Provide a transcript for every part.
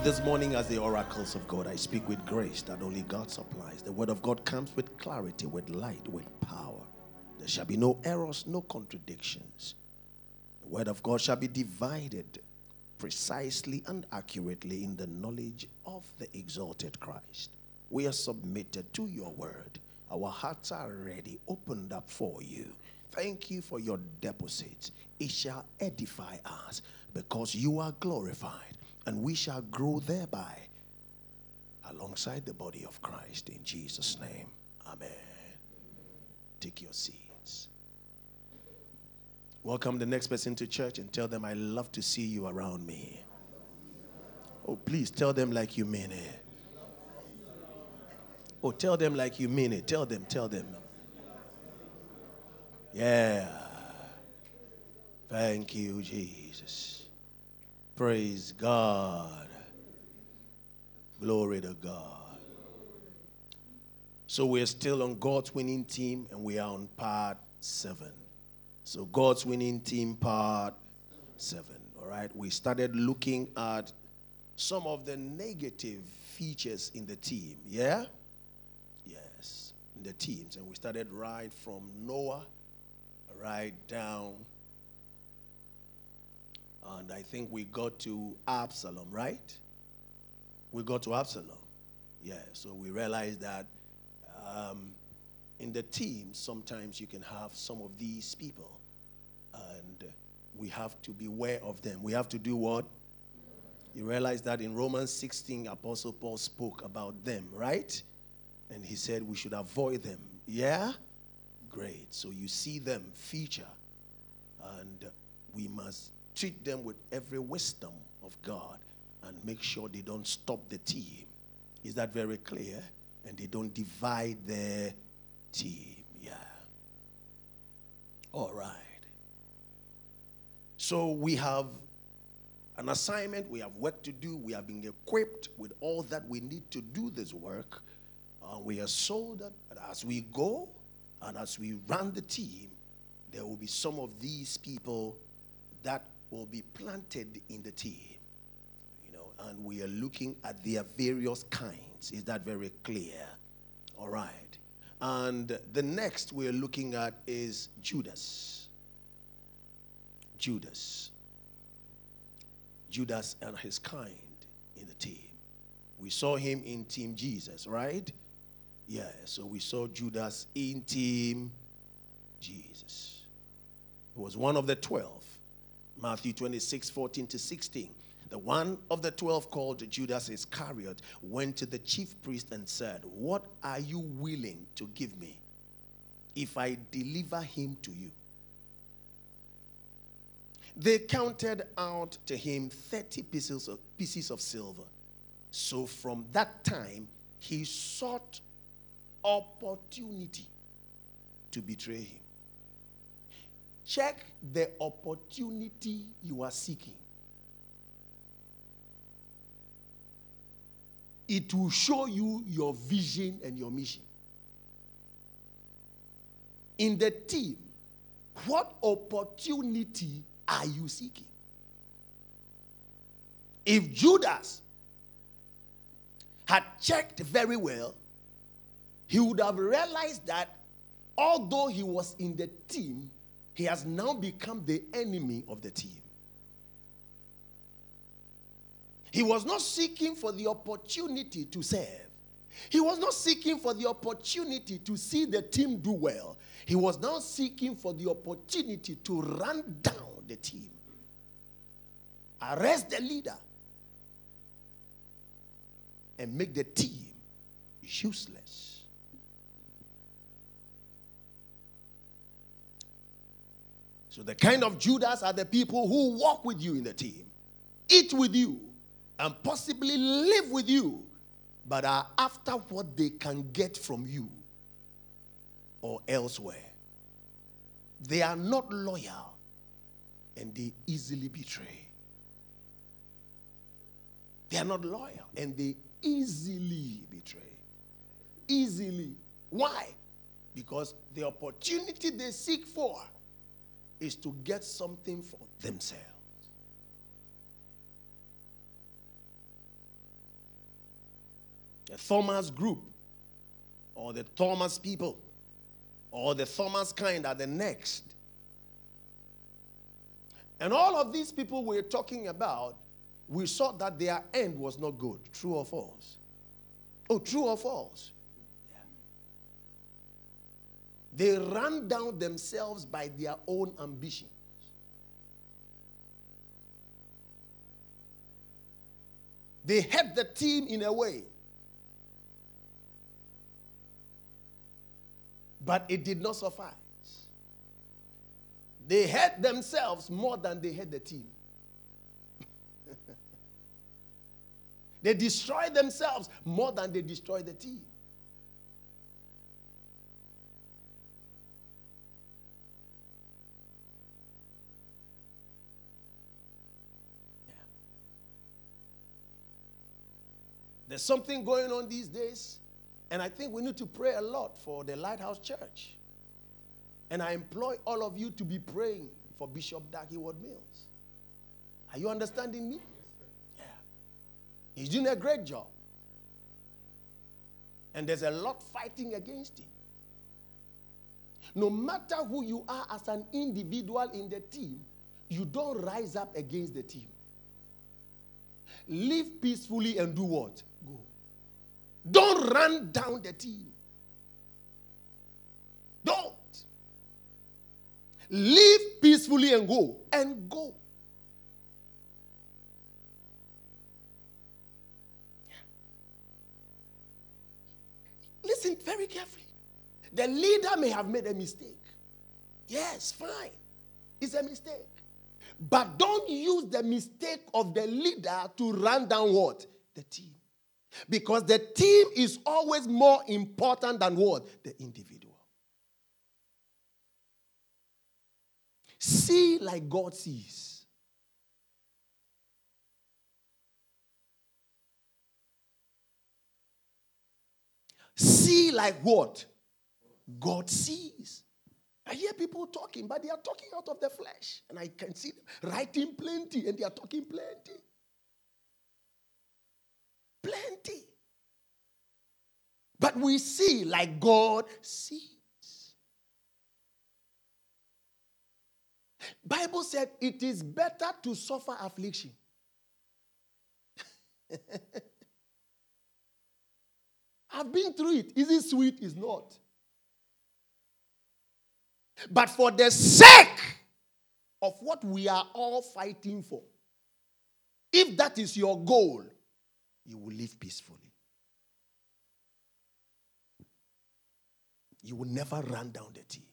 Speak this morning as the oracles of God. I speak with grace that only God supplies. The word of God comes with clarity, with light, with power. There shall be no errors, no contradictions. The word of God shall be divided precisely and accurately in the knowledge of the exalted Christ. We are submitted to your word. Our hearts are ready, opened up for you. Thank you for your deposits. It shall edify us because you are glorified, and we shall grow thereby alongside the body of Christ in Jesus' name. Amen. Take your seats. Welcome the next person to church and tell them, I love to see you around me. Oh, please tell them like you mean it. Oh, tell them like you mean it. Tell them, tell them. Yeah. Thank you, Jesus. Praise God. Glory to God. So we're still on God's winning team and we are on part seven. So God's winning team part seven. All right. We started looking at some of the negative features in the team. Yeah? Yes. In the teams. And we started right from Noah right down. And I think we got to Absalom, right? We got to Absalom. Yeah, so we realized that um, in the team, sometimes you can have some of these people. And we have to beware of them. We have to do what? You realize that in Romans 16, Apostle Paul spoke about them, right? And he said we should avoid them. Yeah? Great. So you see them feature, and we must treat them with every wisdom of God and make sure they don't stop the team. Is that very clear? And they don't divide their team. Yeah. All right. So we have an assignment, we have work to do, we have been equipped with all that we need to do this work. Uh, we are so that as we go and as we run the team, there will be some of these people that will be planted in the team. You know, and we are looking at their various kinds. Is that very clear? All right. And the next we're looking at is Judas. Judas. Judas and his kind in the team. We saw him in Team Jesus, right? Yeah, so we saw Judas in Team Jesus. He was one of the 12. Matthew 26, 14 to 16. The one of the 12 called Judas Iscariot went to the chief priest and said, What are you willing to give me if I deliver him to you? They counted out to him 30 pieces of, pieces of silver. So from that time, he sought opportunity to betray him. Check the opportunity you are seeking. It will show you your vision and your mission. In the team, what opportunity are you seeking? If Judas had checked very well, he would have realized that although he was in the team, he has now become the enemy of the team. He was not seeking for the opportunity to serve. He was not seeking for the opportunity to see the team do well. He was now seeking for the opportunity to run down the team, arrest the leader, and make the team useless. So the kind of Judas are the people who walk with you in the team, eat with you, and possibly live with you, but are after what they can get from you or elsewhere. They are not loyal and they easily betray. They are not loyal and they easily betray. Easily. Why? Because the opportunity they seek for is to get something for themselves. The Thomas group, or the Thomas people, or the Thomas kind are the next. And all of these people we're talking about, we saw that their end was not good. True or false? Oh, true or false? They ran down themselves by their own ambitions. They had the team in a way. But it did not suffice. They hurt themselves more than they hurt the team. they destroyed themselves more than they destroyed the team. There's something going on these days, and I think we need to pray a lot for the Lighthouse Church. And I employ all of you to be praying for Bishop Dag Heward-Mills. Are you understanding me? Yeah. He's doing a great job. And there's a lot fighting against him. No matter who you are as an individual in the team, you don't rise up against the team. Live peacefully and do what? Don't run down the team. Don't. Live peacefully and go. And go. Listen very carefully. The leader may have made a mistake. Yes, fine. It's a mistake. But don't use the mistake of the leader to run down what? The team. Because the team is always more important than what? The individual. See like God sees. See like what? God sees. I hear people talking, but they are talking out of the flesh. And I can see them writing plenty, and they are talking plenty. But we see like God sees. Bible said it is better to suffer affliction. I've been through it. Is it sweet? Is not. But for the sake of what we are all fighting for, if that is your goal, you will live peacefully. You will never run down the team.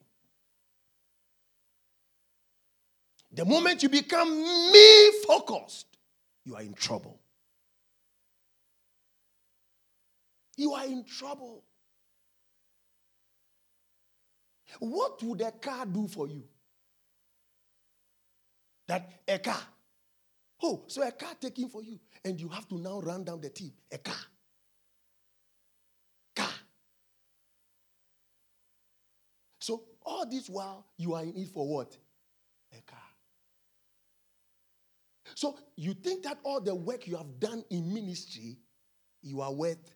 The moment you become me focused, you are in trouble. You are in trouble. What would a car do for you? That a car. Oh, so a car taking for you and you have to now run down the team. A. Car. So all this while you are in it for what? A car. So you think that all the work you have done in ministry, you are worth.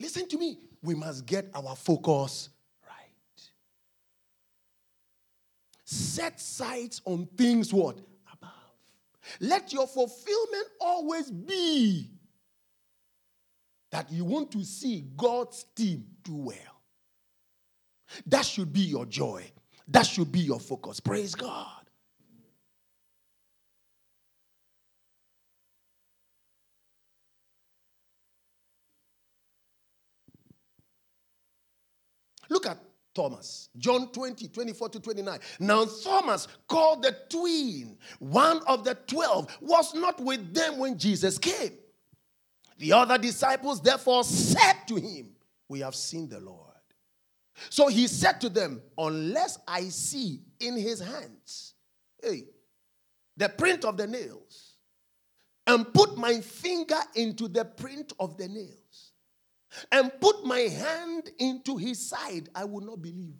Listen to me. We must get our focus right. Set sights on things what? Above. Let your fulfillment always be that you want to see God's team do well. That should be your joy. That should be your focus. Praise God. Look at Thomas. John 20, 24 to 29. Now, Thomas, called the twin, one of the twelve, was not with them when Jesus came. The other disciples therefore said to him, We have seen the Lord. So he said to them, Unless I see in his hands, hey, the print of the nails, and put my finger into the print of the nails, and put my hand into his side, I will not believe.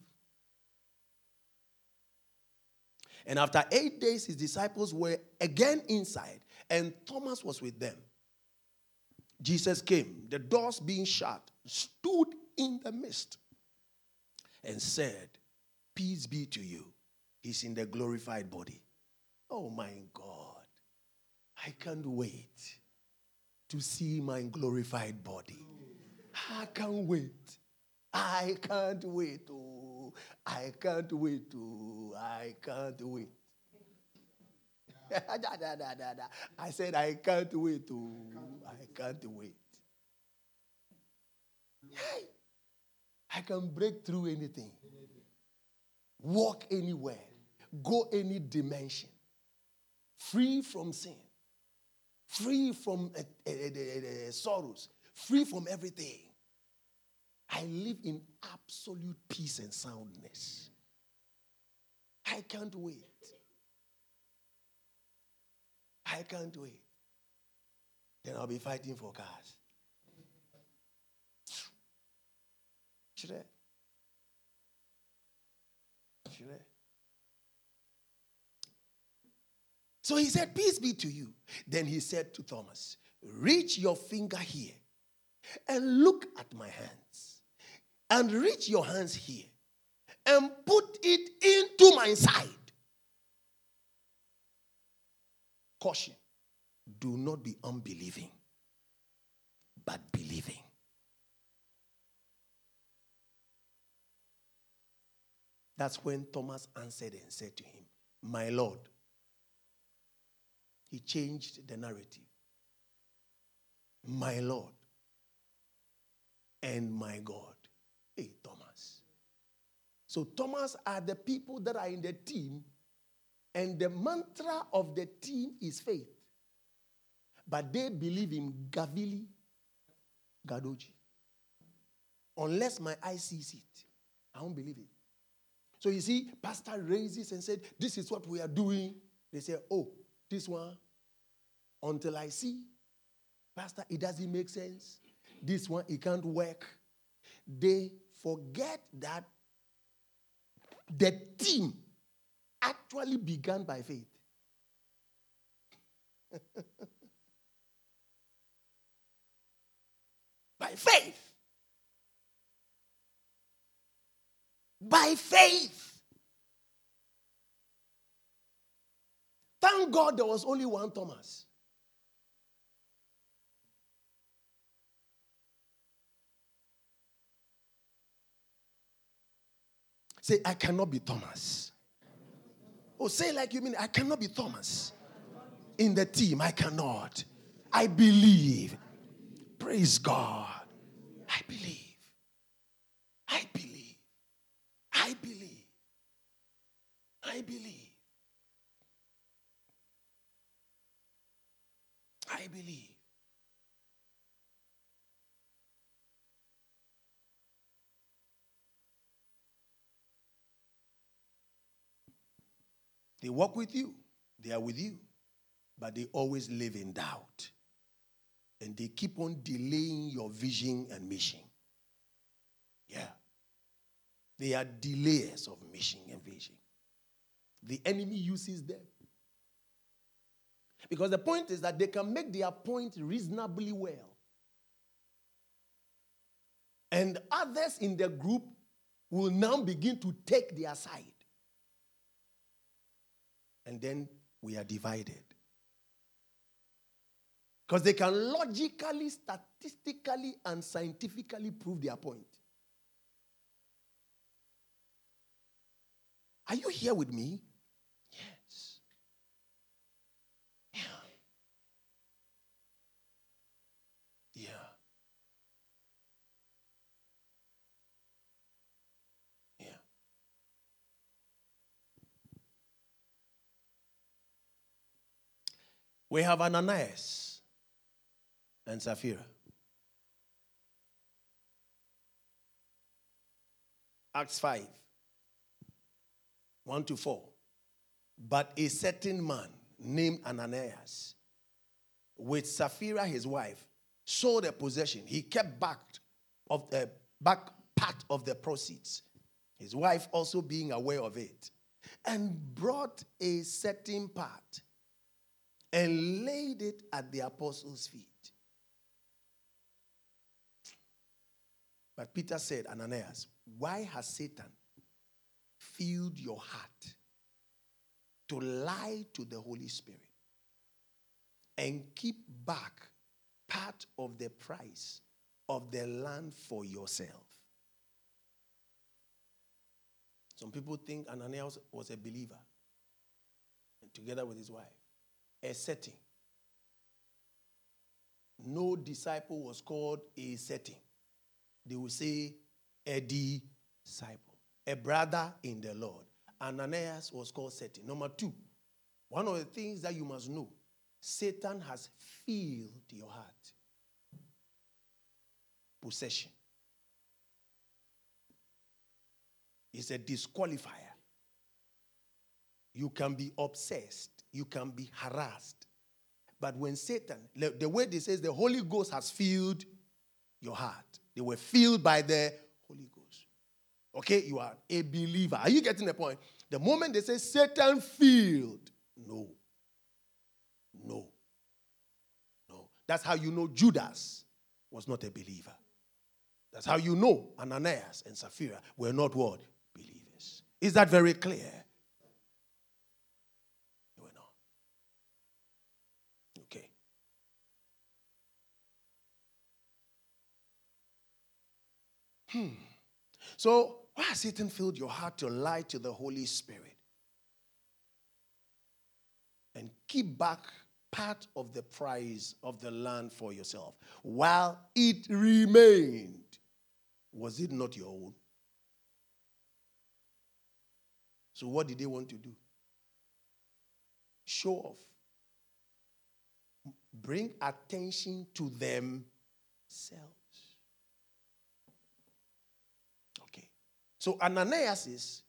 And after eight days, his disciples were again inside, and Thomas was with them. Jesus came, the doors being shut, stood in the midst, and said, Peace be to you. He's in the glorified body. Oh my God, I can't wait to see my glorified body. I can't wait. I can't wait. Oh, I can't wait. Oh, I can't wait. I said, I can't wait. Oh, I can't wait. I can break through anything, walk anywhere, go any dimension, free from sin, free from uh, uh, uh, sorrows, free from everything. I live in absolute peace and soundness. I can't wait. I can't wait. Then I'll be fighting for cars. Should I? Should I? So he said, Peace be to you. Then he said to Thomas, Reach your finger here and look at my hands, and reach your hands here and put it into my side. Caution do not be unbelieving, but believing. That's when Thomas answered and said to him, My Lord. He changed the narrative. My Lord and my God. Hey, Thomas. So, Thomas are the people that are in the team, and the mantra of the team is faith. But they believe in Gavili Gadoji. Unless my eye sees it, I won't believe it. So you see, pastor raises and said, This is what we are doing. They say, Oh, this one, until I see, pastor, it doesn't make sense. This one, it can't work. They forget that the team actually began by faith. by faith. By faith. Thank God there was only one Thomas. Say, I cannot be Thomas. Oh, say like you mean, I cannot be Thomas. In the team, I cannot. I believe. Praise God. I believe. I believe. I believe. I believe. I believe. They walk with you, they are with you, but they always live in doubt. And they keep on delaying your vision and mission. Yeah. They are delayers of mission and vision. The enemy uses them. Because the point is that they can make their point reasonably well. And others in the group will now begin to take their side. And then we are divided. Because they can logically, statistically, and scientifically prove their point. Are you here with me? Yes. Yeah. Yeah. We have Ananias and Sapphira. Acts 5 1 to 4. But a certain man named Ananias, with Sapphira his wife, sold a possession. He kept back of the back part of the proceeds. His wife also being aware of it, and brought a certain part and laid it at the apostles' feet. But Peter said, Ananias, why has Satan filled your heart to lie to the Holy Spirit and keep back part of the price of the land for yourself? Some people think Ananias was a believer together with his wife. A setting. No disciple was called a setting. They will say a disciple, a brother in the Lord. Ananias was called setting. Number two, one of the things that you must know Satan has filled your heart. Possession. is a disqualifier. You can be obsessed, you can be harassed. But when Satan, the way they says the Holy Ghost has filled your heart, they were filled by the Holy Ghost. Okay, you are a believer. Are you getting the point? The moment they say Satan filled, no. No. No. That's how you know Judas was not a believer. That's how you know Ananias and Sapphira were not what? Believers. Is that very clear? Going on. Okay. Hmm. So, why has Satan filled your heart to lie to the Holy Spirit and keep back part of the price of the land for yourself while it remained? Was it not your own? So, what did they want to do? Show off. Bring attention to themselves. Okay. So, Ananias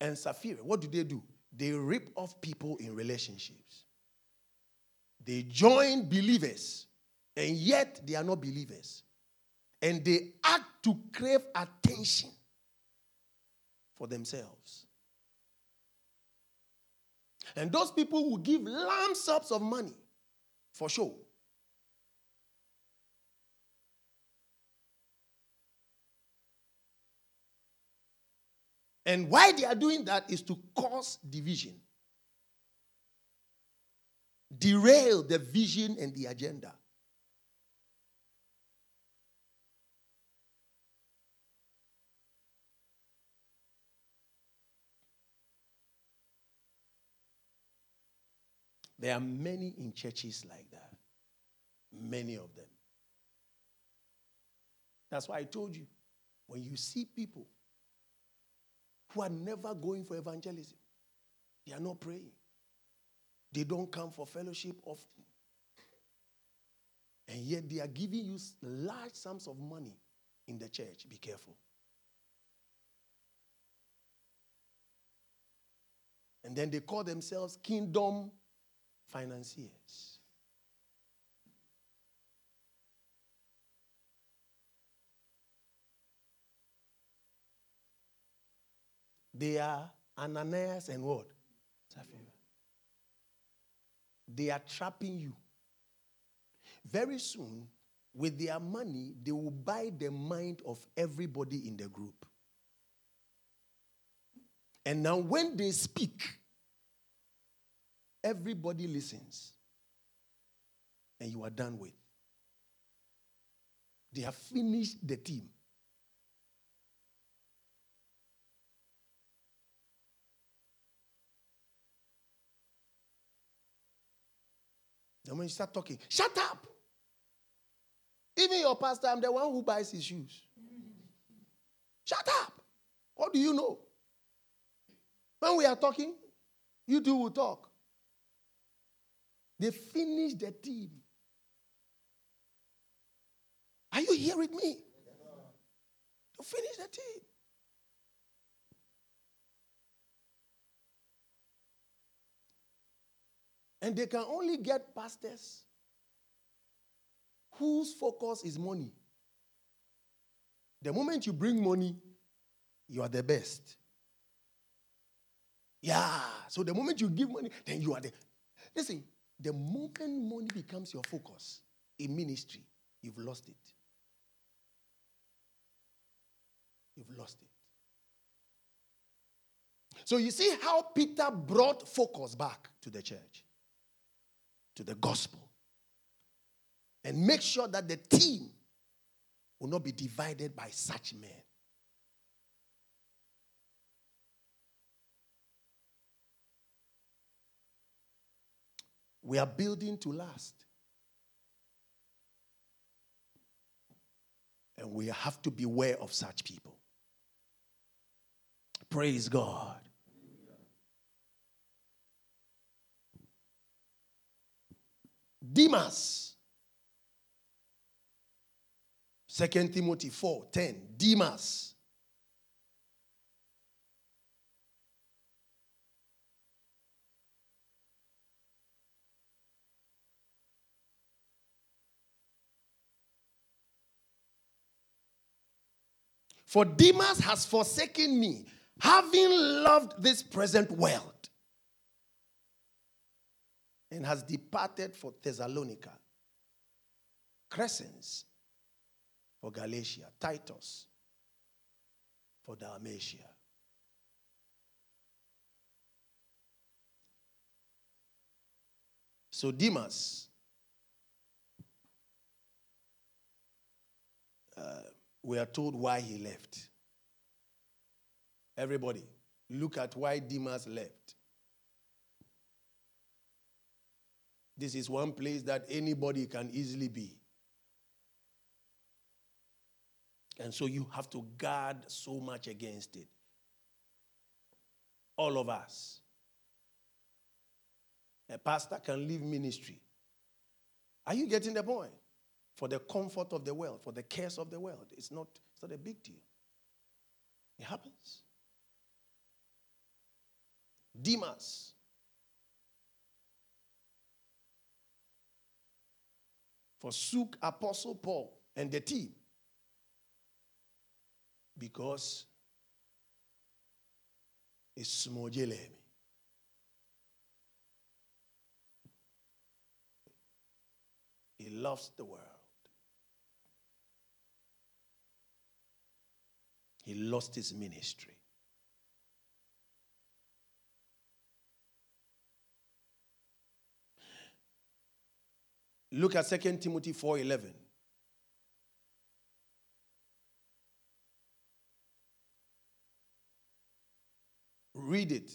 and Sapphira, what do they do? They rip off people in relationships. They join believers, and yet they are not believers. And they act to crave attention for themselves. And those people will give lump sums of money for show. And why they are doing that is to cause division, derail the vision and the agenda. There are many in churches like that. Many of them. That's why I told you when you see people who are never going for evangelism, they are not praying, they don't come for fellowship often. And yet they are giving you large sums of money in the church. Be careful. And then they call themselves kingdom financiers. They are Ananias and what? Sapphira. They are trapping you. Very soon, with their money, they will buy the mind of everybody in the group. And now, when they speak, Everybody listens. And you are done with. They have finished the team. Then when you start talking, shut up. Even your pastor, I'm the one who buys his shoes. Shut up. What do you know? When we are talking, you two will talk. They finish the team. Are you here with me? To finish the team. And they can only get pastors whose focus is money. The moment you bring money, you are the best. Yeah. So the moment you give money, then you are the. Listen, the moment money becomes your focus in ministry, you've lost it. You've lost it. So you see how Peter brought focus back to the church, to the gospel, and make sure that the team will not be divided by such men. We are building to last. And we have to beware of such people. Praise God. Demas. 2 Timothy 4 10. Demas. For Demas has forsaken me, having loved this present world, and has departed for Thessalonica. Crescens for Galatia, Titus for Dalmatia. So Demas uh, we are told why he left. Everybody, look at why Demas left. This is one place that anybody can easily be. And so you have to guard so much against it. All of us. A pastor can leave ministry. Are you getting the point? for the comfort of the world, for the cares of the world. It's not, it's not a big deal. It happens. Demas. Forsook Apostle Paul and the team because it's smojelemi. He loves the world. he lost his ministry. Look at 2 Timothy 4:11. Read it.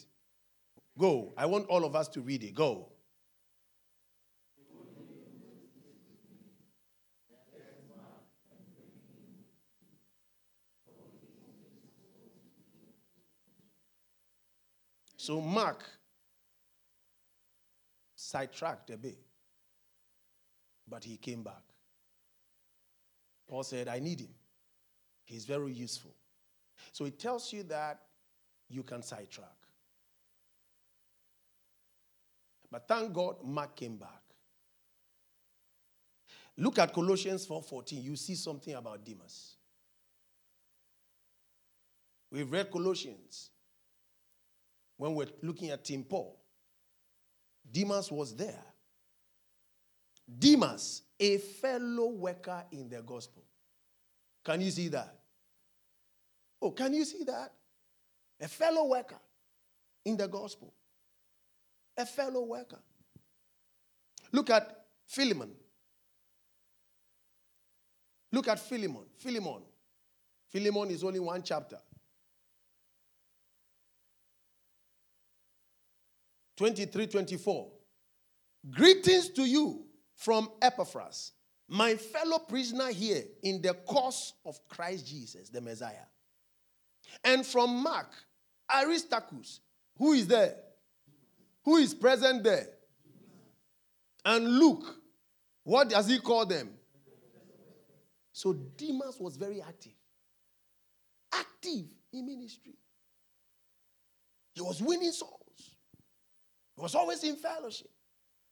Go. I want all of us to read it. Go. So Mark sidetracked a bit, but he came back. Paul said, I need him. He's very useful. So it tells you that you can sidetrack. But thank God Mark came back. Look at Colossians 4:14. You see something about Demas. We've read Colossians when we're looking at Tim Paul. Demas was there. Demas, a fellow worker in the gospel. Can you see that? Oh, can you see that? A fellow worker in the gospel. A fellow worker. Look at Philemon. Look at Philemon. Philemon. Philemon is only one chapter. 23 24. Greetings to you from Epaphras, my fellow prisoner here in the cause of Christ Jesus, the Messiah. And from Mark, Aristarchus, who is there? Who is present there? and Luke. What does he call them? So Demas was very active. Active in ministry. He was winning souls. He was always in fellowship.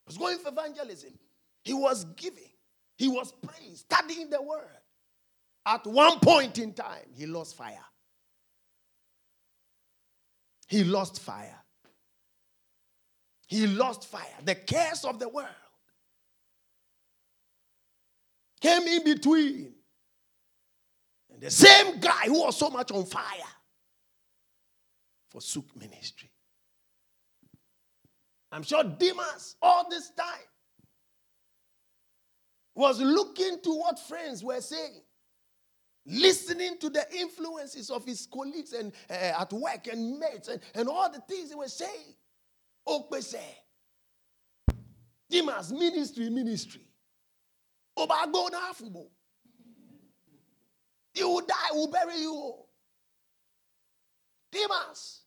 He was going for evangelism. He was giving. He was praying, studying the word. At one point in time, he lost fire. He lost fire. He lost fire. The cares of the world came in between. And the same guy who was so much on fire forsook ministry. I'm sure Demas, all this time, was looking to what friends were saying, listening to the influences of his colleagues and uh, at work and mates and, and all the things they were saying. Okpese. Demas, ministry, ministry. Obago na afubo. You will die, we'll bury you. Demas.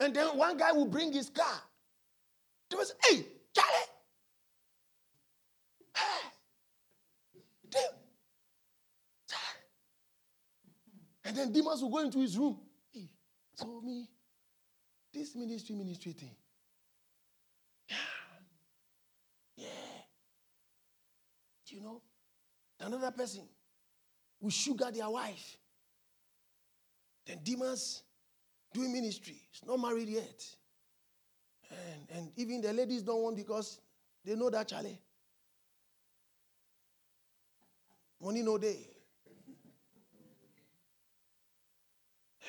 And then one guy will bring his car. There was, hey, Charlie. Hey. And then Demas will go into his room. Hey, so me, this ministry, ministry thing. Yeah. Yeah. You know, another person will sugar their wife. Then Demas doing ministry. He's not married yet. And, and even the ladies don't want because they know that Charlie. Money no day.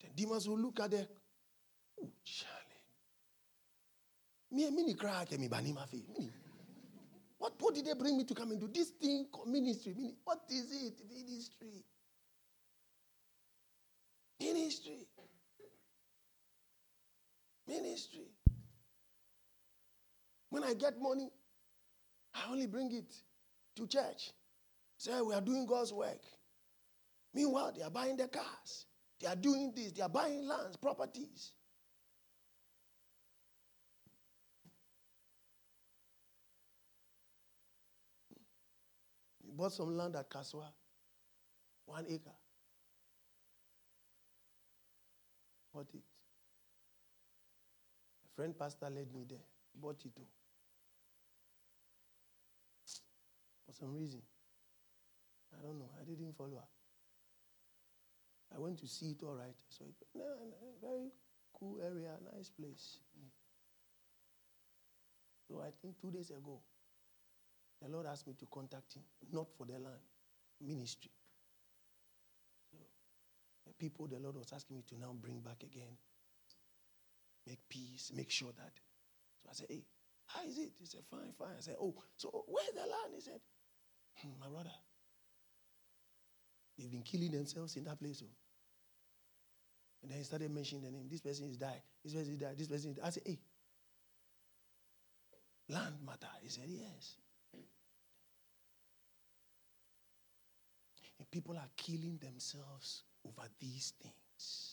The Demas will look at the oh Charlie. Me mini cry me bani my face. What, what did they bring me to come and do? This thing ministry. What is it? Ministry. Ministry. Ministry. When I get money, I only bring it to church. Say, we are doing God's work. Meanwhile, they are buying the cars. They are doing this. They are buying lands, properties. He bought some land at Kasoa, one acre. Bought it. Friend pastor led me there. Bought it too. For some reason. I don't know. I didn't follow up. I went to see it all right. So it no, no, very cool area, nice place. So I think two days ago, the Lord asked me to contact him, not for the land, ministry So the people the Lord was asking me to now bring back again. Make peace, make sure that. So I said, hey, how is it? He said, fine, fine. I said, oh, so where's the land? He said, hmm, my brother, they've been killing themselves in that place. Oh. And then he started mentioning the name. This person is died. This person is died. This person is died. I said, hey, land matter. He said, yes. And people are killing themselves over these things.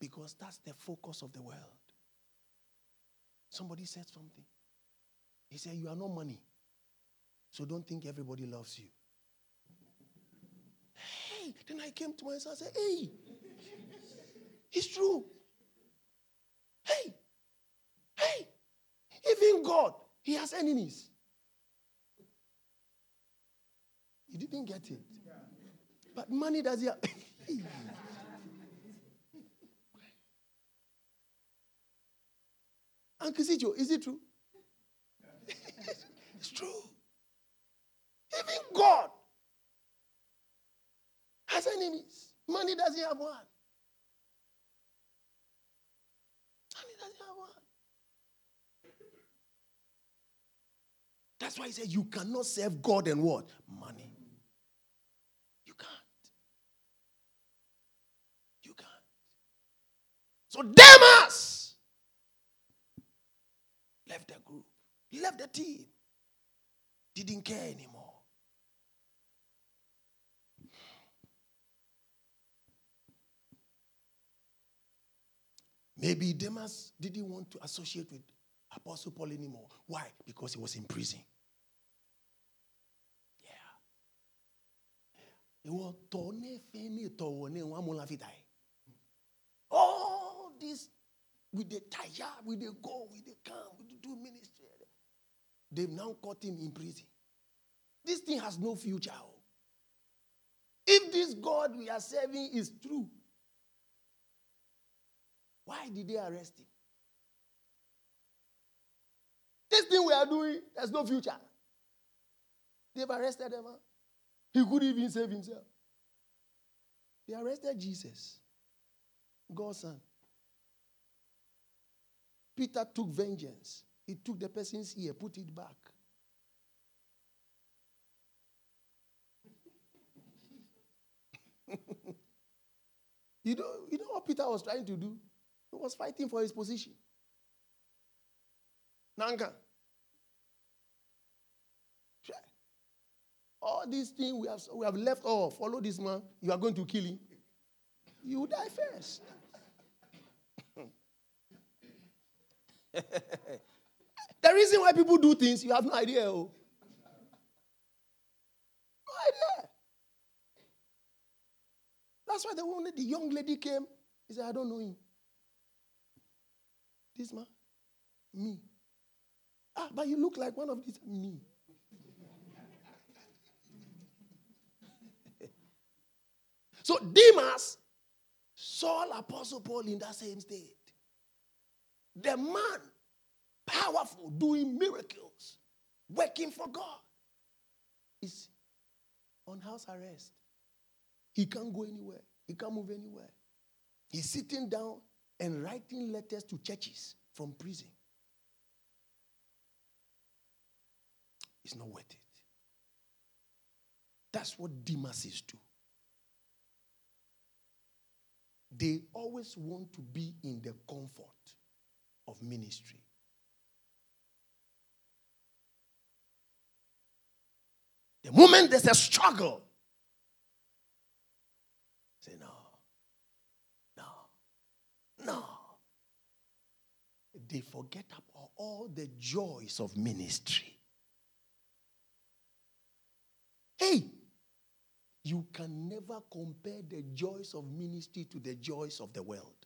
Because that's the focus of the world. Somebody said something. He said, You are not money. So don't think everybody loves you. Hey, then I came to myself and said, Hey, it's true. Hey, hey, even God, He has enemies. You didn't get it. But money does it. Uncle Sijo, is it true? it's true. Even God has enemies. Money doesn't have one. Money doesn't have one. That's why he said you cannot serve God and what? Money. You can't. You can't. So Demas Left the group. Left the team. Didn't care anymore. Maybe Demas didn't want to associate with Apostle Paul anymore. Why? Because he was in prison. Yeah. All these with the tire, with the go, with the come, with the do ministry. They've now caught him in prison. This thing has no future. Oh. If this God we are serving is true, why did they arrest him? This thing we are doing, there's no future. They've arrested him. He couldn't even save himself. They arrested Jesus, God's son. Peter took vengeance. He took the person's ear, put it back. you, know, you know what Peter was trying to do? He was fighting for his position. Nanka. All these things we have, we have left off. Follow this man. You are going to kill him. You die first. the reason why people do things, you have no idea. Oh. No idea. That's why the woman, the young lady came. He said, I don't know him. This man, me. Ah, but you look like one of these, me. so Demas saw Apostle Paul in that same state. The man, powerful, doing miracles, working for God, is on house arrest. He can't go anywhere, he can't move anywhere. He's sitting down and writing letters to churches from prison. It's not worth it. That's what Demases do. They always want to be in the comfort of ministry. The moment there's a struggle, say, no, no, no. They forget about all the joys of ministry. Hey, you can never compare the joys of ministry to the joys of the world.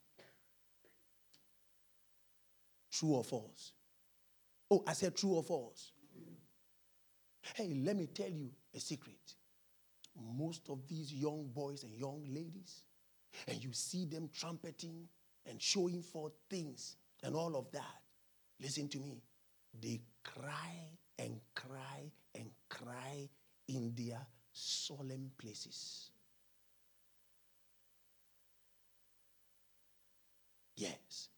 True or false? Oh, I said true or false. Hey, let me tell you a secret. Most of these young boys and young ladies, and you see them trumpeting and showing forth things and all of that, listen to me. They cry and cry and cry in their solemn places. Yes.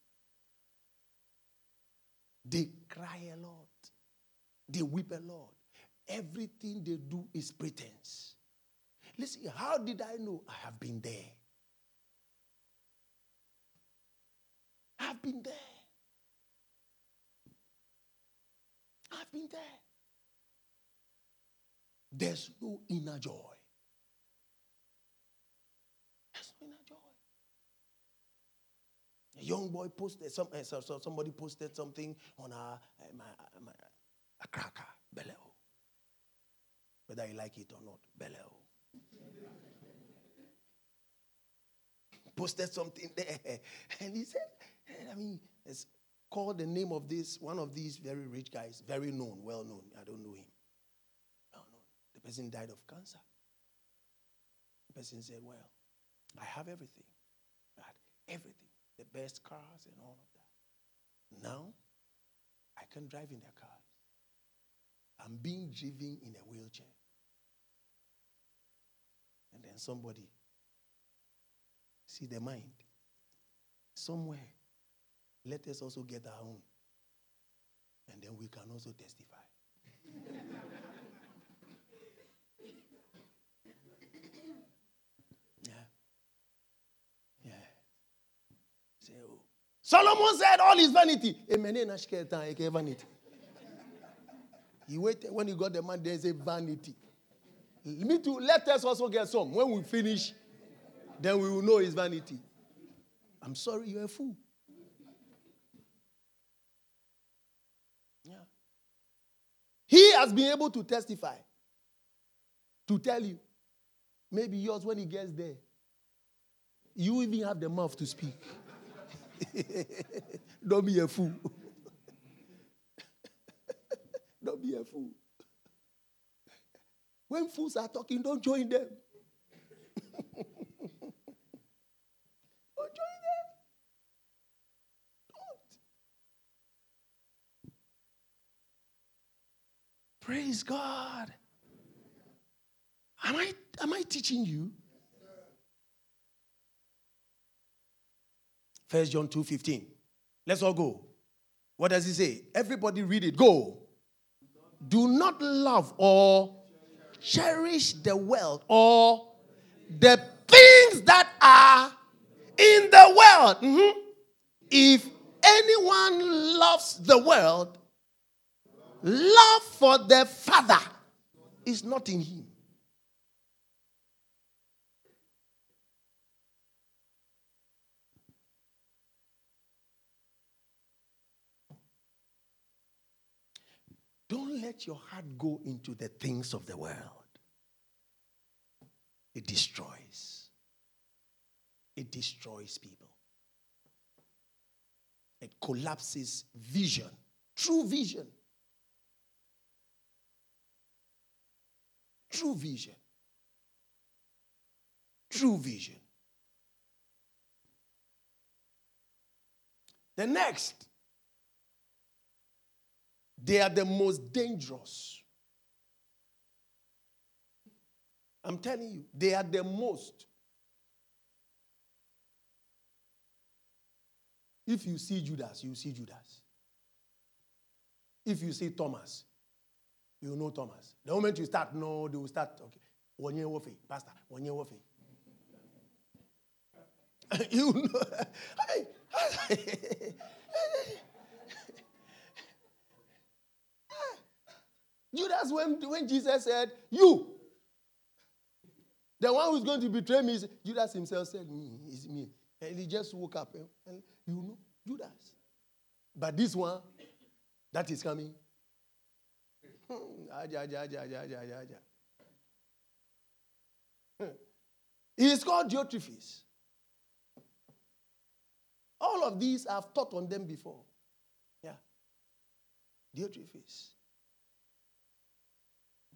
They cry a lot. They weep a lot. Everything they do is pretense. Listen, how did I know? I have been there. I've been there. I've been there. There's no inner joy. There's no inner joy. A young boy posted some, eh, so, so somebody posted something on eh, my, a cracker, beleo. Whether you like it or not, beleo. posted something there, and he said, eh, I mean, it's called the name of this one of these very rich guys, very known, well known. I don't know him. Well known. The person died of cancer. The person said, Well, I have everything. I had everything the best cars and all of that. Now, I can drive in their cars. I'm being driven in a wheelchair. And then somebody, see the mind, somewhere, let us also get our own. And then we can also testify. Solomon said all is vanity. vanity. He waited when he got the man there is a Vanity. Me too, let us also get some. When we finish, then we will know it's vanity. I'm sorry, you're a fool. Yeah. He has been able to testify, to tell you. Maybe yours, when he gets there, you even have the mouth to speak. Don't be a fool. don't be a fool. When fools are talking, don't join them. don't join them. Don't. Praise God. Am I, am I teaching you? First John 2:15. Let's all go. What does he say? Everybody read it. Go. Do not love or cherish the world or the things that are in the world. Mm-hmm. If anyone loves the world, love for the Father is not in him. Don't let your heart go into the things of the world. It destroys. It destroys people. It collapses vision, true vision. True vision. True vision. The next they are the most dangerous. I'm telling you, they are the most. If you see Judas, you see Judas. If you see Thomas, you know Thomas. The moment you start, no, they will start, okay. One year waffy, Pastor, one year waffy. you know. Judas, when, when Jesus said, You, the one who's going to betray me, Judas himself said, Me, it's me. And he just woke up and, and you know, Judas. But this one, that is coming. Hmm, hmm. he is called Diotrephes. All of these I've taught on them before. Yeah. Diotrephes.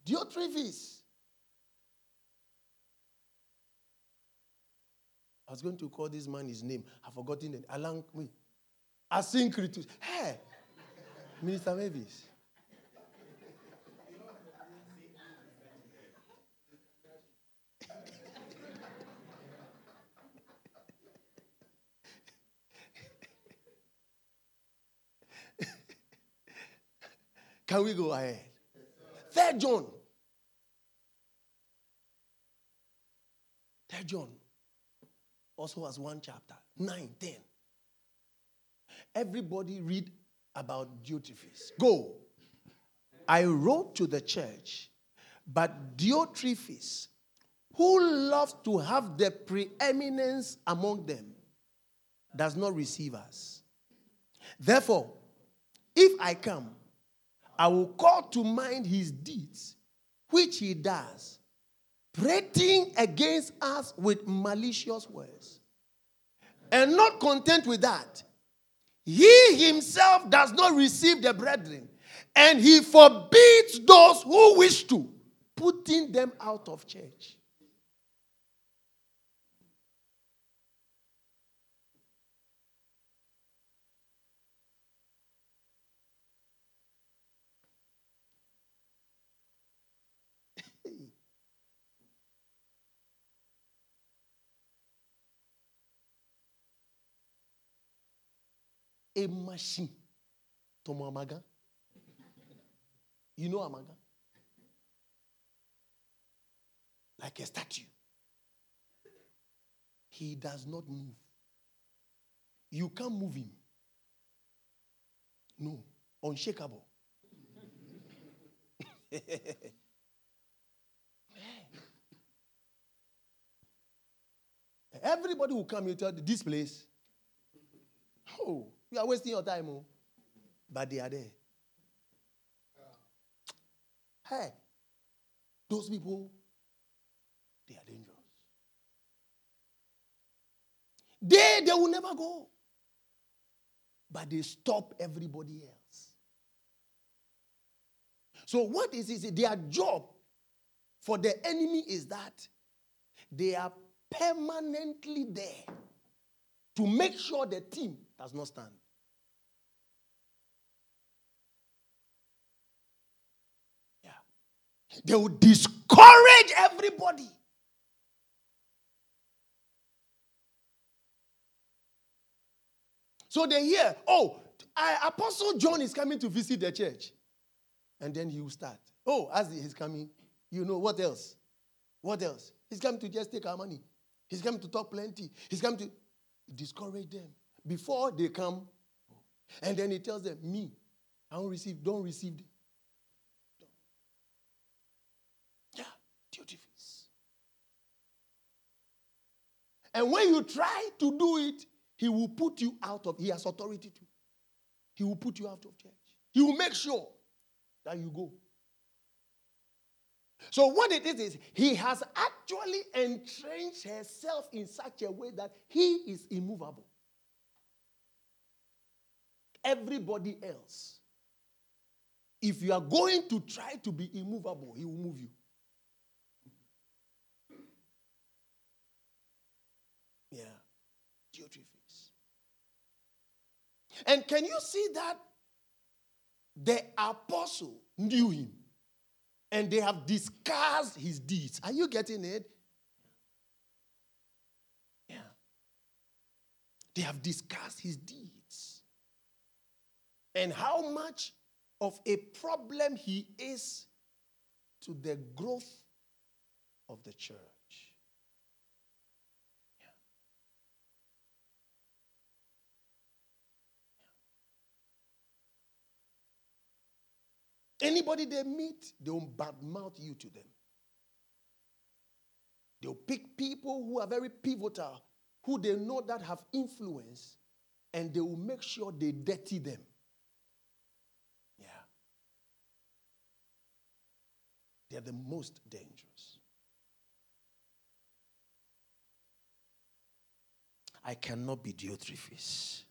Diotrephes. I was going to call this man his name. I've forgotten it. Alan, me. Asyncritus. Hey, Minister Mavis. Can we go ahead? Third John Third John also has one chapter, 9, 10. Everybody read about Diotrephes. Go. I wrote to the church, but Diotrephes, who loves to have the preeminence among them, does not receive us. Therefore, if I come, I will call to mind his deeds, which he does prating against us with malicious words. And not content with that, he himself does not receive the brethren, and he forbids those who wish to, putting them out of church. A machine. Tomo Amaga. You know Amaga? Like a statue. He does not move. You can't move him. No, unshakable. Everybody will come into this place. Oh, you are wasting your time, oh. but they are there. Hey, those people, they are dangerous. They, they will never go. But they stop everybody else. So, what is it? Their job for the enemy is that they are permanently there to make sure the team does not stand. Yeah. They will discourage everybody. So they hear, oh, Apostle John is coming to visit the church. And then he will start. Oh, as he's coming, you know what else? What else? He's coming to just take our money. He's coming to talk plenty. He's coming to discourage them before they come. And then he tells them, Me, I don't receive, don't receive them. Yeah, Diotrephes. And when you try to do it, he will put you out of, he has authority to. He will put you out of church. He will make sure that you go. So what it is is he has actually entrenched herself in such a way that he is immovable. Everybody else, if you are going to try to be immovable, he will move you. Yeah. And can you see that the apostle knew him and they have discussed his deeds? Are you getting it? Yeah. They have discussed his deeds and how much of a problem he is to the growth of the church. Anybody they meet, they will badmouth you to them. They'll pick people who are very pivotal, who they know that have influence, and they will make sure they dirty them. Yeah. They're the most dangerous. I cannot be Diotrephes.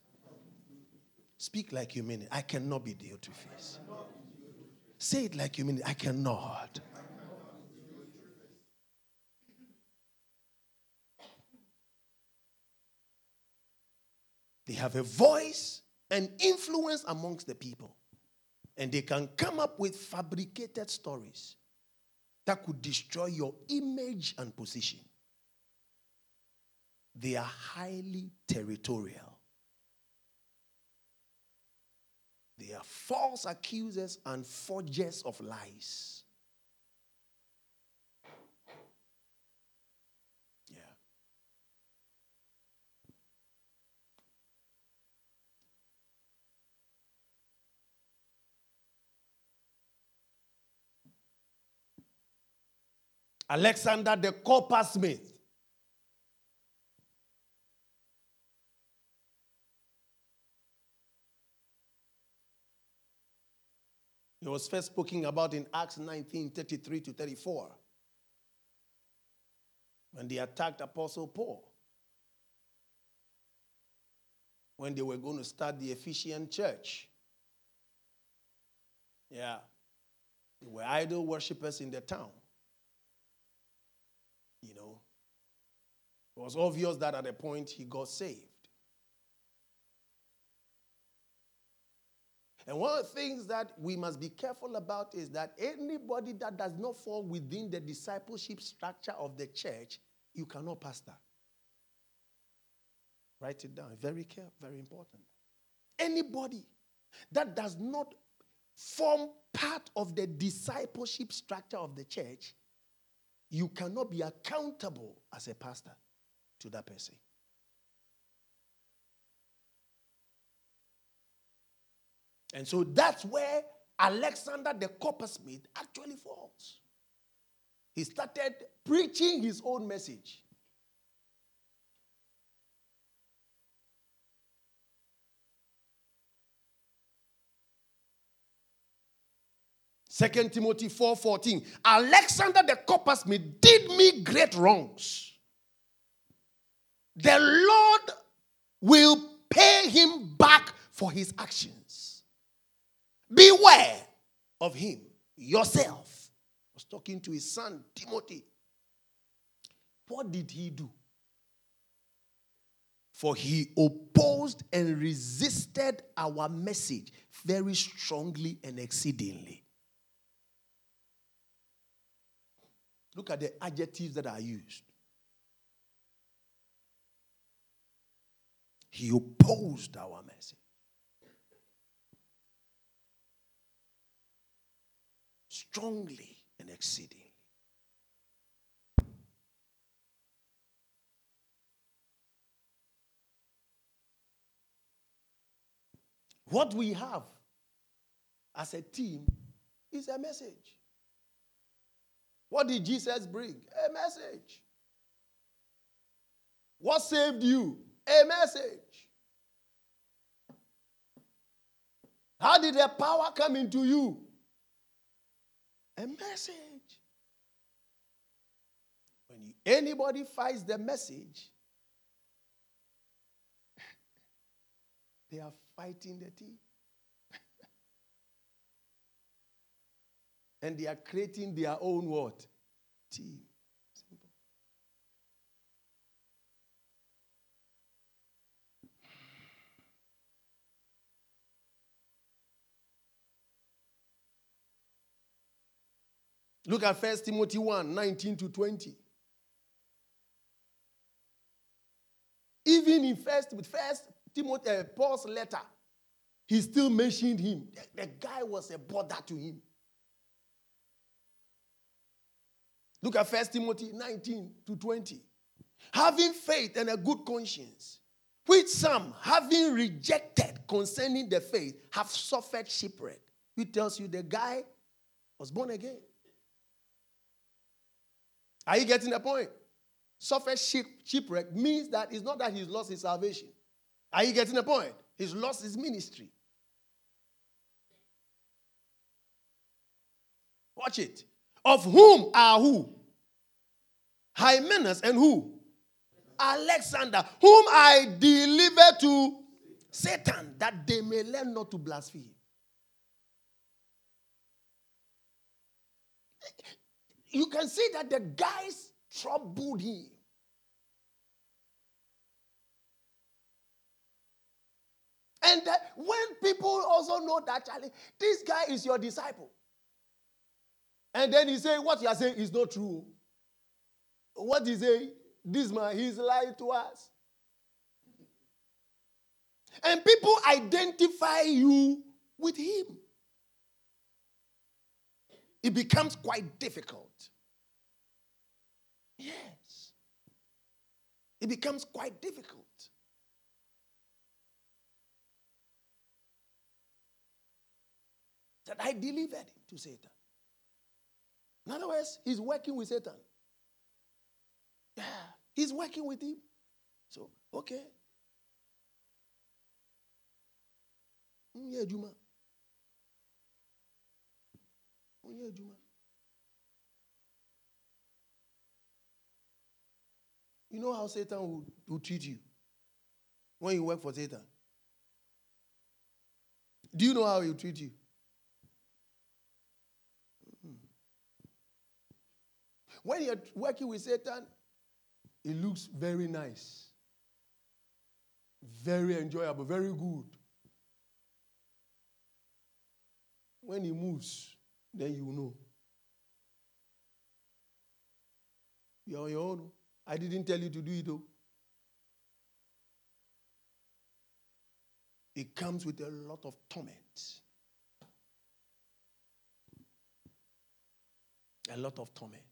Speak like you mean it. I cannot be Diotrephes. Say it like you mean it. I cannot. They have a voice and influence amongst the people. And they can come up with fabricated stories that could destroy your image and position. They are highly territorial. They are false accusers and forgers of lies. Yeah. Alexander the coppersmith It was first spoken about in Acts 19 33 to 34 when they attacked Apostle Paul. When they were going to start the Ephesian church. Yeah. They were idol worshippers in the town. You know, it was obvious that at a point he got saved. And one of the things that we must be careful about is that anybody that does not fall within the discipleship structure of the church, you cannot pastor. Write it down. Very careful, very important. Anybody that does not form part of the discipleship structure of the church, you cannot be accountable as a pastor to that person. And so that's where Alexander the coppersmith actually falls. He started preaching his own message. Second Timothy 4:14. Alexander the coppersmith did me great wrongs. The Lord will pay him back for his actions. Beware of him yourself. I was talking to his son Timothy. What did he do? For he opposed and resisted our message very strongly and exceedingly. Look at the adjectives that are used. He opposed our message. Strongly and exceedingly. What we have as a team is a message. What did Jesus bring? A message. What saved you? A message. How did the power come into you? A message. When anybody fights the message, they are fighting the team. and they are creating their own what? Team. Look at 1 Timothy 1 19 to 20. Even in first, with first Timothy, uh, Paul's letter, he still mentioned him. The, the guy was a bother to him. Look at 1 Timothy 19 to 20. Having faith and a good conscience, which some, having rejected concerning the faith, have suffered shipwreck. Who tells you the guy was born again? Are you getting the point? Suffered ship, shipwreck means that it's not that he's lost his salvation. Are you getting the point? He's lost his ministry. Watch it. Of whom are who? Hymenaeus and who? Alexander, whom I delivered to Satan, that they may learn not to blaspheme. You can see that the guys troubled him. And when people also know that, Charlie, this guy is your disciple. And then he say, What you are saying is not true. What he say? This man, he's lying to us. And people identify you with him. It becomes quite difficult. Yes. It becomes quite difficult. That I delivered him to Satan. In other words, he's working with Satan. Yeah, he's working with him. So, okay. Mm, yeah, Juma. You know how Satan will, will treat you when you work for Satan? Do you know how he will treat you? Hmm. When you're working with Satan, it looks very nice, very enjoyable, very good. When he moves, then you know. You're on your own. I didn't tell you to do it, though. It comes with a lot of torment. A lot of torment.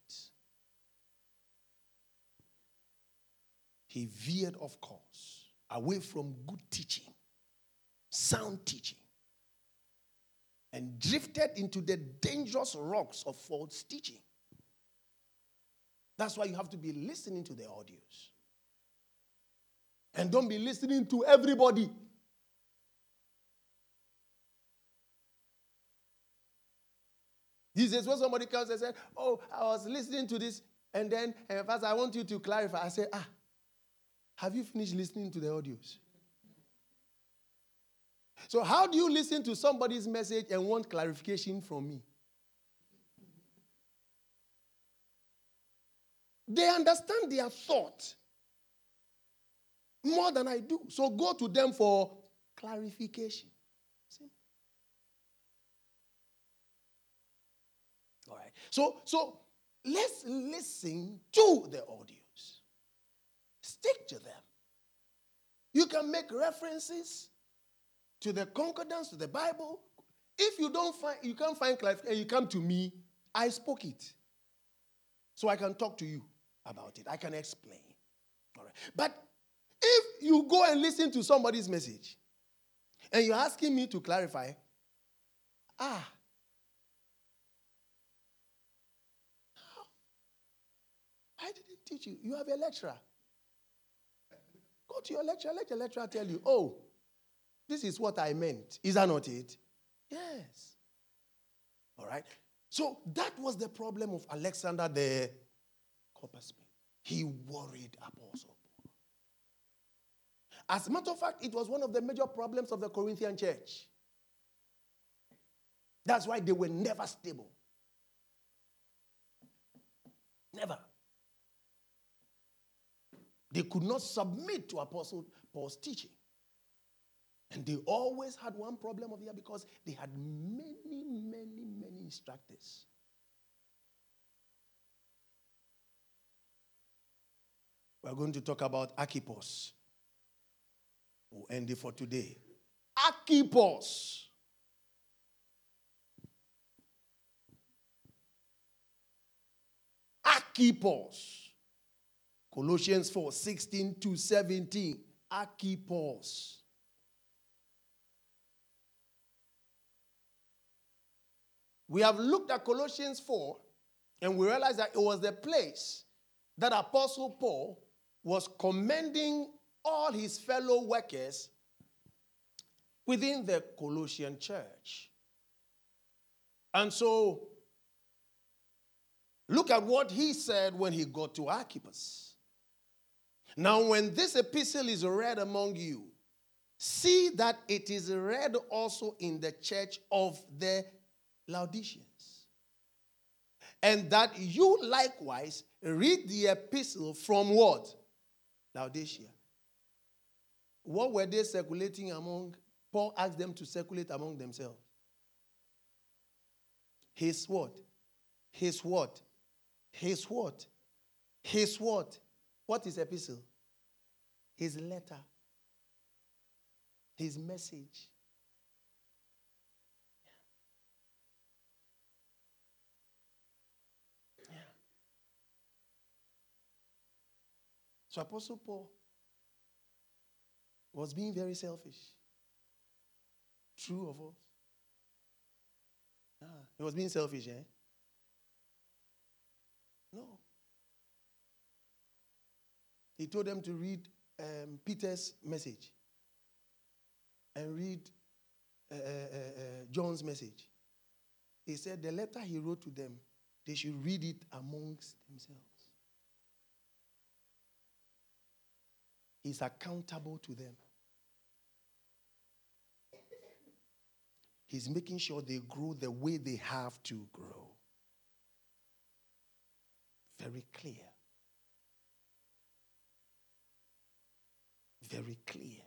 he veered of course, away from good teaching, sound teaching, and drifted into the dangerous rocks of false teaching. That's why you have to be listening to the audios. And don't be listening to everybody. He says, when somebody comes and says, Oh, I was listening to this, and then, and first I want you to clarify. I say, Ah, have you finished listening to the audios? So, how do you listen to somebody's message and want clarification from me? They understand their thought more than I do. So, go to them for clarification. All right. So, so let's listen to the audios. Stick to them. You can make references to the concordance, to the Bible. If you don't find, you can't find clarification, you come to me, I spoke it. So I can talk to you about it. I can explain. All right. But if you go and listen to somebody's message and you're asking me to clarify, ah, I didn't teach you. You have a lecturer. Go to your lecturer, let your lecturer tell you, oh, this is what I meant. Is that not it? Yes. All right. So that was the problem of Alexander the coppersmith. He worried Apostle Paul. As a matter of fact, it was one of the major problems of the Corinthian church. That's why they were never stable. Never. They could not submit to Apostle Paul's teaching. And they always had one problem of here because they had many, many, many instructors. We're going to talk about Archippus. We'll end it for today. Archippus. Archippus. Colossians 4 16 to 17. Archippus. We have looked at Colossians 4 and we realized that it was the place that Apostle Paul was commending all his fellow workers within the Colossian church. And so, look at what he said when he got to Archippus. Now, when this epistle is read among you, see that it is read also in the church of the Laodiceans. And that you likewise read the epistle from what? Laodicea. What were they circulating among? Paul asked them to circulate among themselves. His what? His what? His what? His what? What is epistle? His letter. His message. So Apostle Paul was being very selfish. True of us. Ah, he was being selfish, eh? No. He told them to read um, Peter's message and read uh, uh, uh, John's message. He said the letter he wrote to them, they should read it amongst themselves. He's accountable to them. He's making sure they grow the way they have to grow. Very clear. Very clear.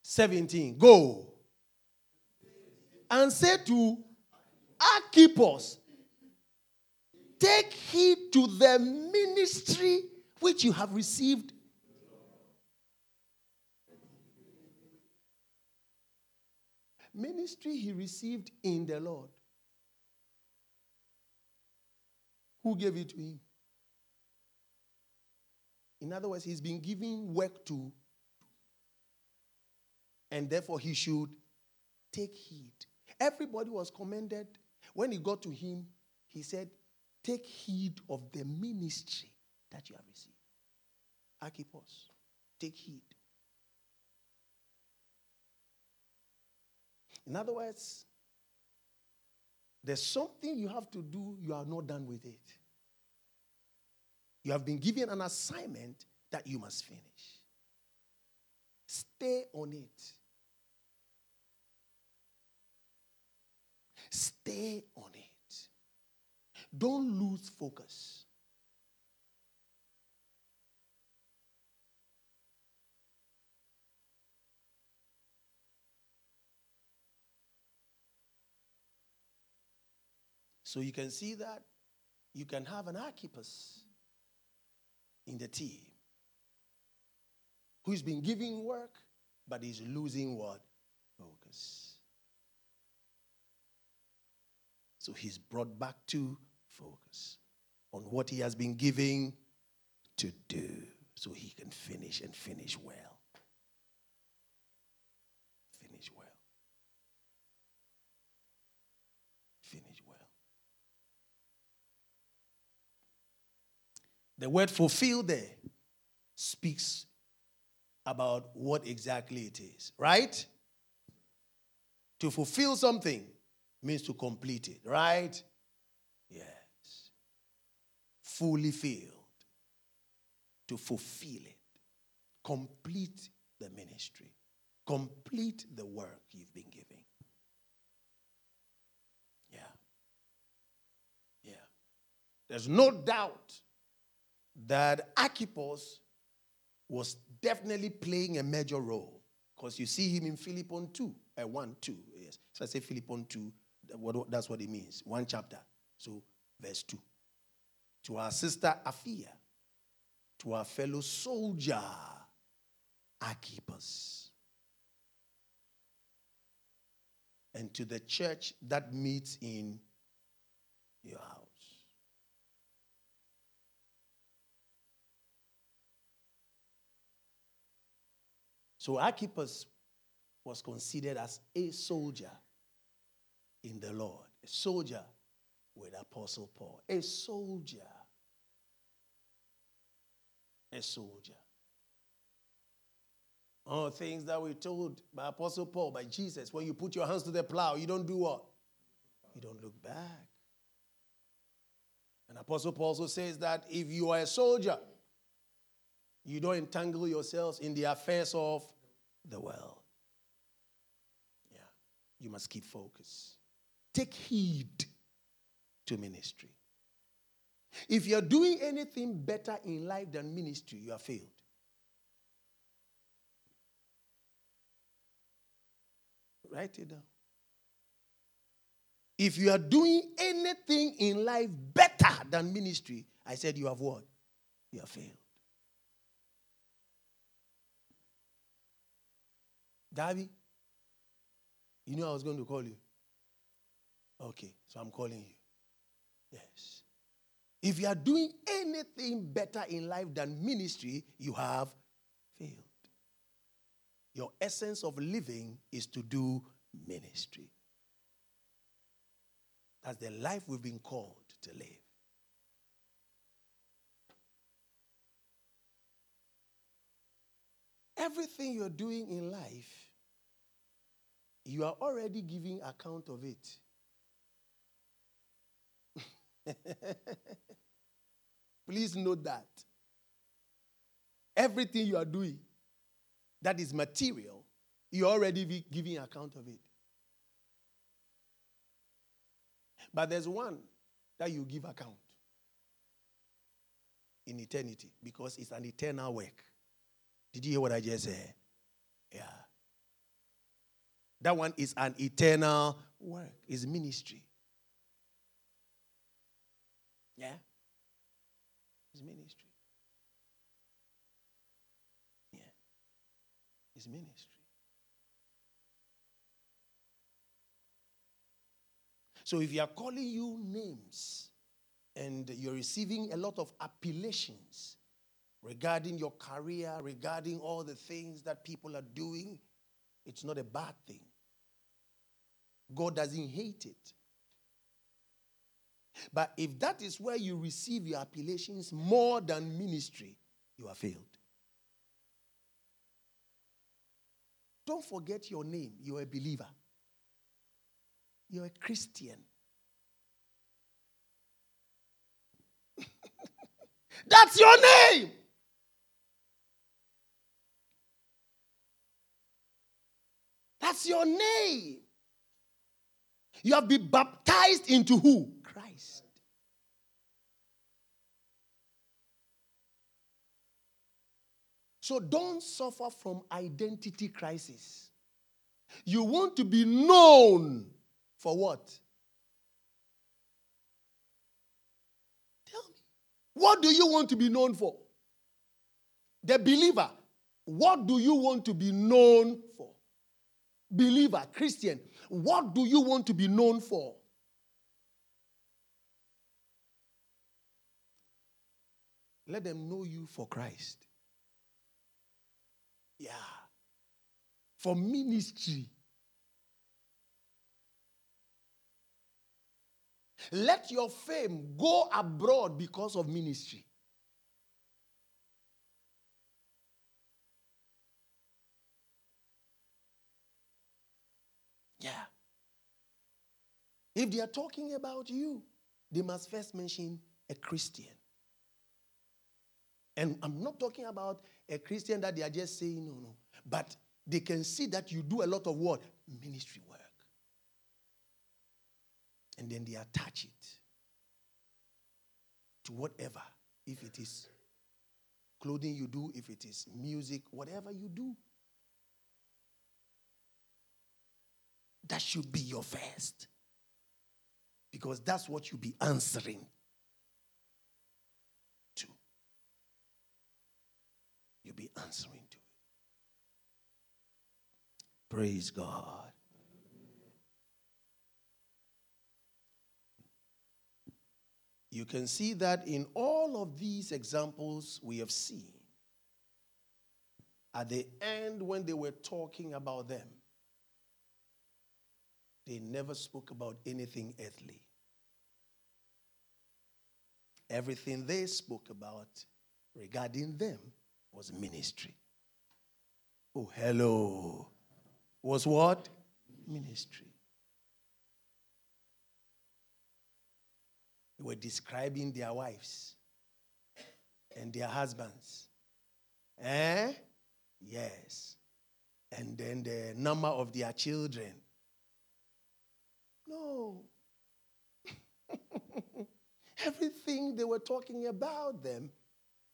Seventeen. Go and say to Archippus, Take heed to the ministry which you have received. Ministry he received in the Lord. Who gave it to him? In other words, he's been given work to, and therefore he should take heed. Everybody was commended. When he got to him, he said, Take heed of the ministry that you have received. Archippus, take heed. In other words, there's something you have to do, you are not done with it. You have been given an assignment that you must finish. Stay on it. Stay on it. Don't lose focus. So you can see that you can have an Archippus in the team who's been giving work, but is losing what? Focus. So he's brought back to focus on what he has been giving to do so he can finish and finish well. Finish well. Finish well. The word fulfill there speaks about what exactly it is, right? To fulfill something means to complete it, right? Fully filled. To fulfill it. Complete the ministry. Complete the work you've been giving. Yeah. Yeah. There's no doubt that Archippus was definitely playing a major role because you see him in Philippians 2, uh, 1, 2. Yes. So I say Philippians 2, that's what it means. One chapter. So, verse 2. To our sister Apphia, to our fellow soldier Archippus, and to the church that meets in your house. So Archippus was considered as a soldier in the Lord, a soldier with Apostle Paul, a soldier, a soldier. All things that we told by Apostle Paul, by Jesus, when you put your hands to the plow, you don't do what? You don't look back. And Apostle Paul also says that if you are a soldier, you don't entangle yourselves in the affairs of the world. Yeah. You must keep focus. Take heed to ministry. If you're doing anything better in life than ministry, you have failed. Write it down. If you are doing anything in life better than ministry, I said you have what? You have failed. Darby, you know I was going to call you. Okay, so I'm calling you. Yes. If you are doing anything better in life than ministry, you have failed. Your essence of living is to do ministry. That's the life we've been called to live. Everything you're doing in life, you are already giving account of it. Please note that. Everything you are doing that is material, you're already giving account of it. But there's one that you give account in eternity because it's an eternal work. Did you hear what I just said? Yeah. That one is an eternal work, it's ministry. Yeah? It's ministry. Yeah. It's ministry. So if you are calling you names and you're receiving a lot of appellations regarding your career, regarding all the things that people are doing, it's not a bad thing. God doesn't hate it. But if that is where you receive your appellations more than ministry, you are failed. Don't forget your name. You're a believer. You're a Christian. That's your name. That's your name. You have been baptized into who? Christ. So don't suffer from identity crisis. You want to be known for what? Tell me. What do you want to be known for? The believer, what do you want to be known for? Believer, Christian, what do you want to be known for? Let them know you for Christ. Yeah. For ministry. Let your fame go abroad because of ministry. Yeah. If they are talking about you, they must first mention a Christian. And I'm not talking about a Christian that they are just saying, no, no. But they can see that you do a lot of what? Ministry work. And then they attach it to whatever. If it is clothing you do, if it is music, whatever you do. That should be your first. Because that's what you'll be answering to. You'll be answering to it. Praise God. You can see that in all of these examples we have seen, at the end, when they were talking about them, they never spoke about anything earthly. Everything they spoke about regarding them was ministry. Oh, hello. Was what? Ministry. They were describing their wives and their husbands. Eh? Yes. And then the number of their children. No. Everything they were talking about them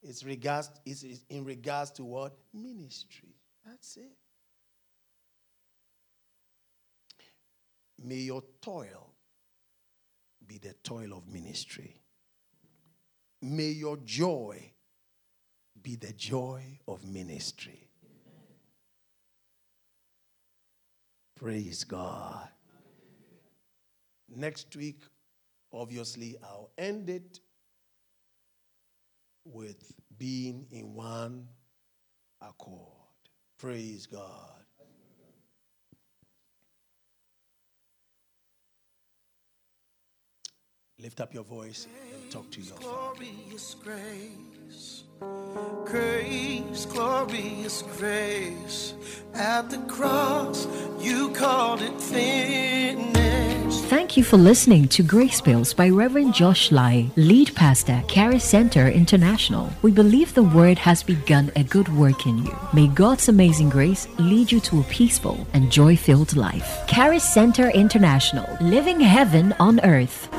is, regards, is, is in regards to what? Ministry. That's it. May your toil be the toil of ministry. May your joy be the joy of ministry. Praise God. Next week, obviously, I'll end it with being in one accord. Praise God. Lift up your voice and talk to your Father. Glorious grace, grace, glorious grace. At the cross, you called it finished. Thank you for listening to Grace Pills by Reverend Josh Laryea, lead pastor, Charis Center International. We believe the word has begun a good work in you. May God's amazing grace lead you to a peaceful and joy filled life. Charis Center International, living heaven on earth.